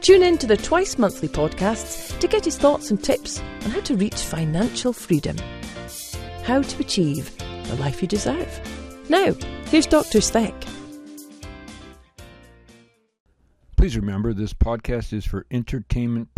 Tune in to the twice monthly podcasts to get his thoughts and tips on how to reach financial freedom. How to achieve the life you deserve. Now, here's Dr. Speck. Please remember this podcast is for entertainment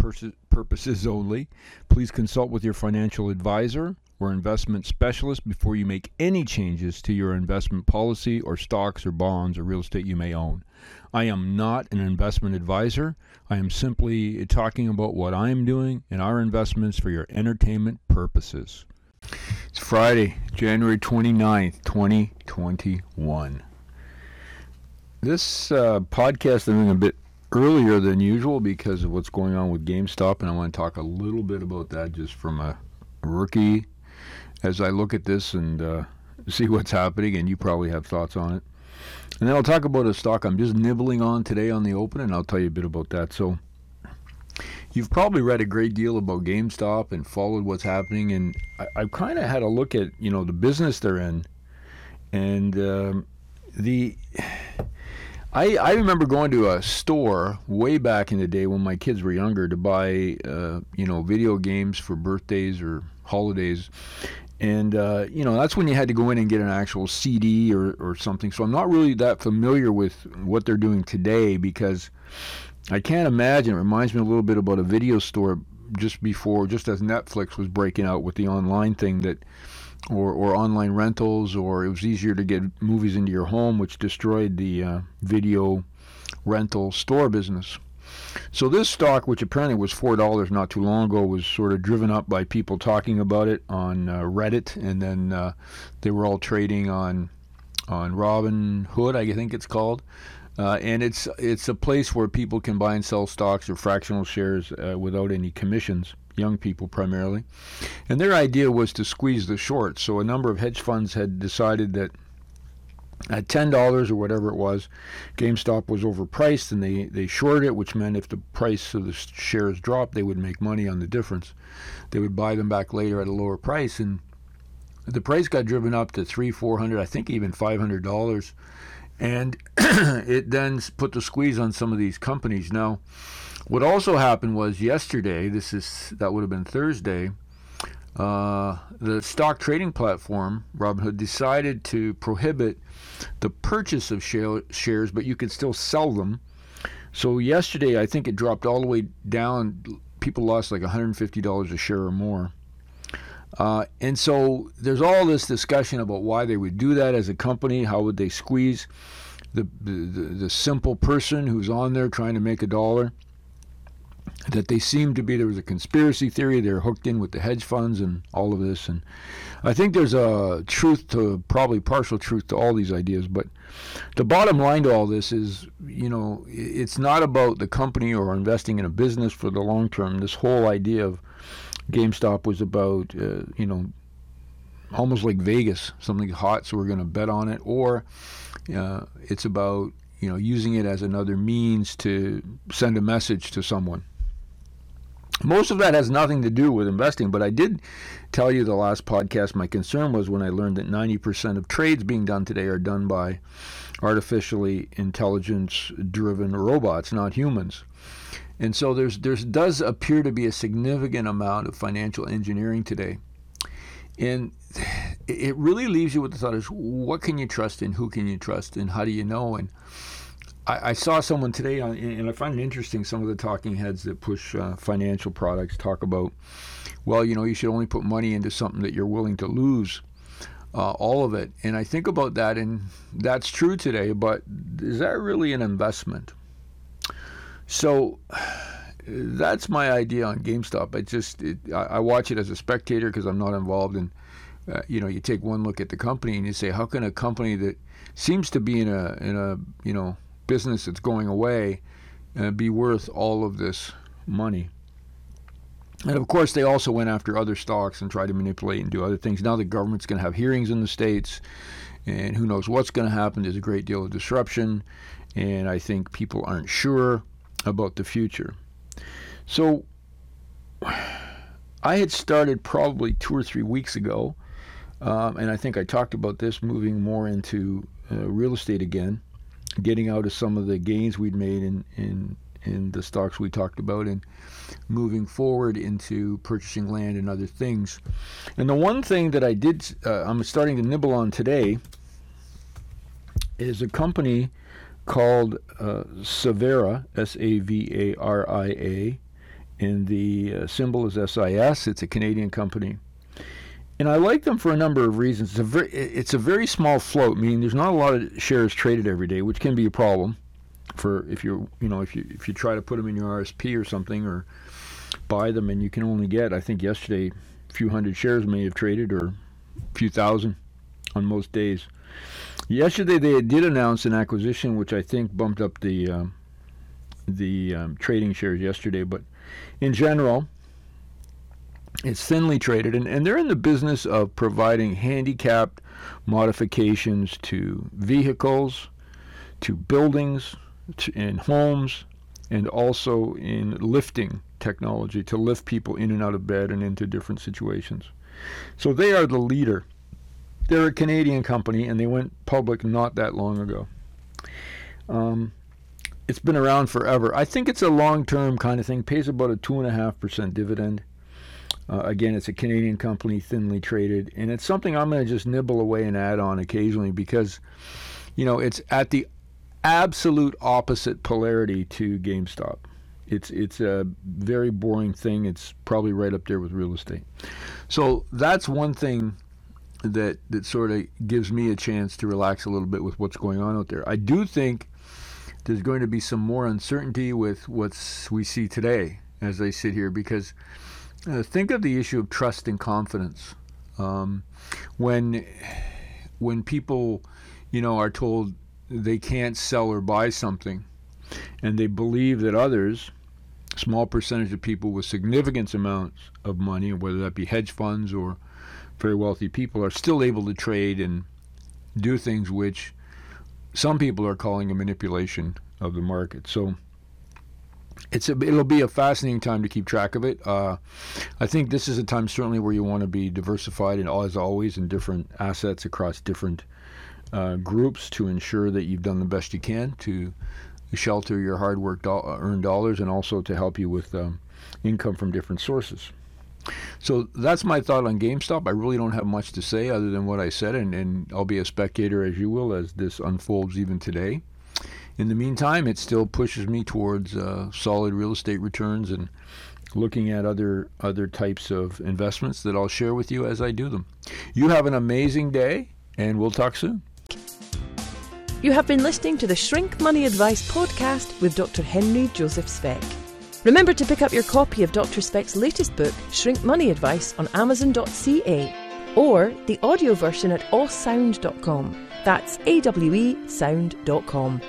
purposes only. Please consult with your financial advisor or investment specialist before you make any changes to your investment policy or stocks or bonds or real estate you may own. I am not an investment advisor. I am simply talking about what I am doing and our investments for your entertainment purposes. It's Friday, January 29th, 2021. This uh, podcast I'm doing a bit earlier than usual because of what's going on with GameStop, and I want to talk a little bit about that just from a rookie as I look at this and uh, see what's happening, and you probably have thoughts on it. And then I'll talk about a stock I'm just nibbling on today on the open, and I'll tell you a bit about that. So, you've probably read a great deal about GameStop and followed what's happening, and I, have kind of had a look at you know the business they're in, and um, the I, I remember going to a store way back in the day when my kids were younger to buy, uh, you know, video games for birthdays or holidays. And, uh, you know, that's when you had to go in and get an actual CD or, or something. So I'm not really that familiar with what they're doing today because I can't imagine. It reminds me a little bit about a video store just before, just as Netflix was breaking out with the online thing that or, or online rentals, or it was easier to get movies into your home, which destroyed the uh, video rental store business. So this stock, which apparently was four dollars not too long ago, was sort of driven up by people talking about it on uh, Reddit, and then uh, they were all trading on on Robinhood, I think it's called. Uh, and it's it's a place where people can buy and sell stocks or fractional shares uh, without any commissions young people primarily. And their idea was to squeeze the short. So a number of hedge funds had decided that at ten dollars or whatever it was, GameStop was overpriced, and they they shorted it, which meant if the price of the shares dropped, they would make money on the difference. They would buy them back later at a lower price, and the price got driven up to three, four hundred, I think even five hundred dollars, and it then put the squeeze on some of these companies. Now, what also happened was yesterday, this is that would have been Thursday, uh, the stock trading platform, Robinhood, decided to prohibit the purchase of share, shares, but you could still sell them. So yesterday, I think it dropped all the way down. People lost like $150 a share or more. Uh, and so there's all this discussion about why they would do that as a company. How would they squeeze the, the, the simple person who's on there trying to make a dollar? That they seemed to be there was a conspiracy theory they're hooked in with the hedge funds and all of this and i think there's a truth to probably partial truth to all these ideas but the bottom line to all this is you know it's not about the company or investing in a business for the long term. This whole idea of gamestop was about uh, you know almost like vegas something hot so we're going to bet on it or uh, it's about you know using it as another means to send a message to someone most of that has nothing to do with investing, but I did tell you the last podcast my concern was when I learned that 90% of trades being done today are done by artificially intelligence driven robots, not humans. And so there's there does appear to be a significant amount of financial engineering today. And it really leaves you with the thought is what can you trust and who can you trust, and how do you know? And I, I, saw someone today, on, and I find it interesting. Some of the talking heads that push uh, financial products talk about, well, you know, you should only put money into something that you're willing to lose, uh, all of it. And I think about that, and that's true today. But is that really an investment? So that's my idea on GameStop. I just it, I, I, watch it as a spectator because I'm not involved in. Uh, you know, you take one look at the company and you say, how can a company that seems to be in a in a you know business that's going away uh, be worth all of this money. And of course, they also went after other stocks and tried to manipulate and do other things. Now the government's going to have hearings in the states, and who knows what's going to happen. There's a great deal of disruption, and I think people aren't sure about the future. So I had started probably two or three weeks ago, um, and I think I talked about this moving more into uh, real estate again, getting out of some of the gains we'd made in, in in the stocks we talked about and moving forward into purchasing land and other things. And the one thing that I did, uh, I'm starting to nibble on today, is a company called uh, Savaria, S A V A R I A, and the uh, symbol is SIS. It's a Canadian company. And I like them for a number of reasons. It's a very, it's a very small float, meaning there's not a lot of shares traded every day, which can be a problem for if you you know if you if you try to put them in your RSP or something or buy them and you can only get I think yesterday a few hundred shares may have traded or a few thousand on most days. Yesterday they did announce an acquisition which I think bumped up the um, the um, trading shares yesterday, but in general it's thinly traded and, and they're in the business of providing handicapped modifications to vehicles, to buildings, in homes and also in lifting technology to lift people in and out of bed and into different situations. So they are the leader. They're a Canadian company and they went public not that long ago. Um, it's been around forever. I think it's a long term kind of thing, pays about a 2.5% dividend. Uh, again, it's a Canadian company, thinly traded, and it's something I'm going to just nibble away and add on occasionally because, you know, it's at the absolute opposite polarity to GameStop. It's it's a very boring thing. It's probably right up there with real estate. So that's one thing that that sort of gives me a chance to relax a little bit with what's going on out there. I do think there's going to be some more uncertainty with what we see today as I sit here because uh, think of the issue of trust and confidence. Um, when when people, you know, are told they can't sell or buy something, and they believe that others, small percentage of people with significant amounts of money, whether that be hedge funds or very wealthy people, are still able to trade and do things which some people are calling a manipulation of the market. So it's a, it'll be a fascinating time to keep track of it. Uh, I think this is a time certainly where you want to be diversified and as always in different assets across different uh, groups to ensure that you've done the best you can to shelter your hard work do- uh, earned dollars and also to help you with um, income from different sources. So that's my thought on GameStop. I really don't have much to say other than what I said, and, and I'll be a spectator as you will as this unfolds even today. In the meantime, it still pushes me towards uh, solid real estate returns and looking at other other types of investments that I'll share with you as I do them. You have an amazing day, and we'll talk soon. You have been listening to the Shrink Money Advice podcast with Dr. Henry Joseph Speck. Remember to pick up your copy of Dr. Speck's latest book, Shrink Money Advice, on Amazon.ca or the audio version at awesound.com. That's A W E sound.com.